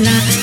nah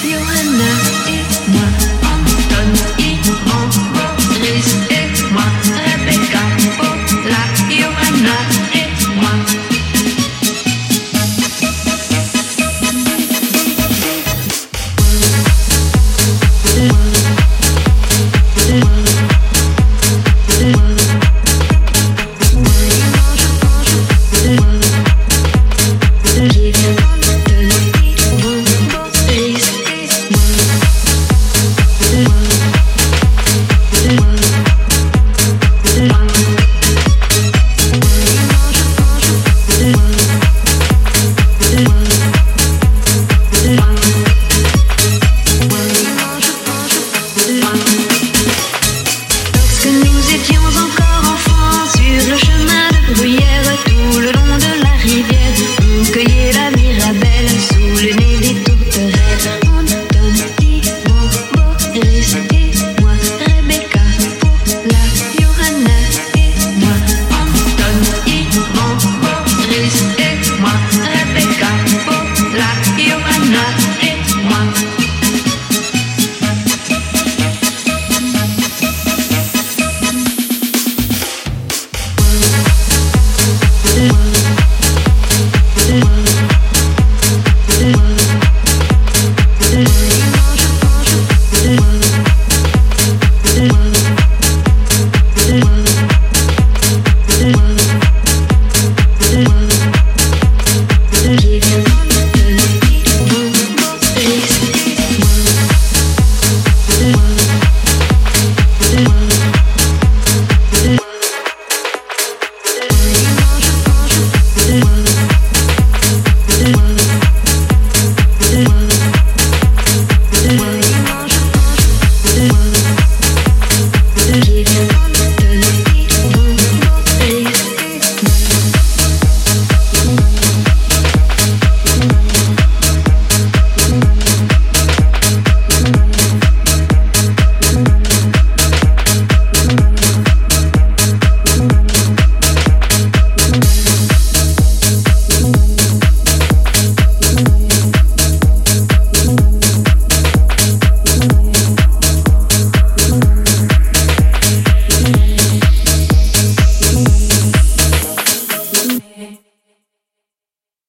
it.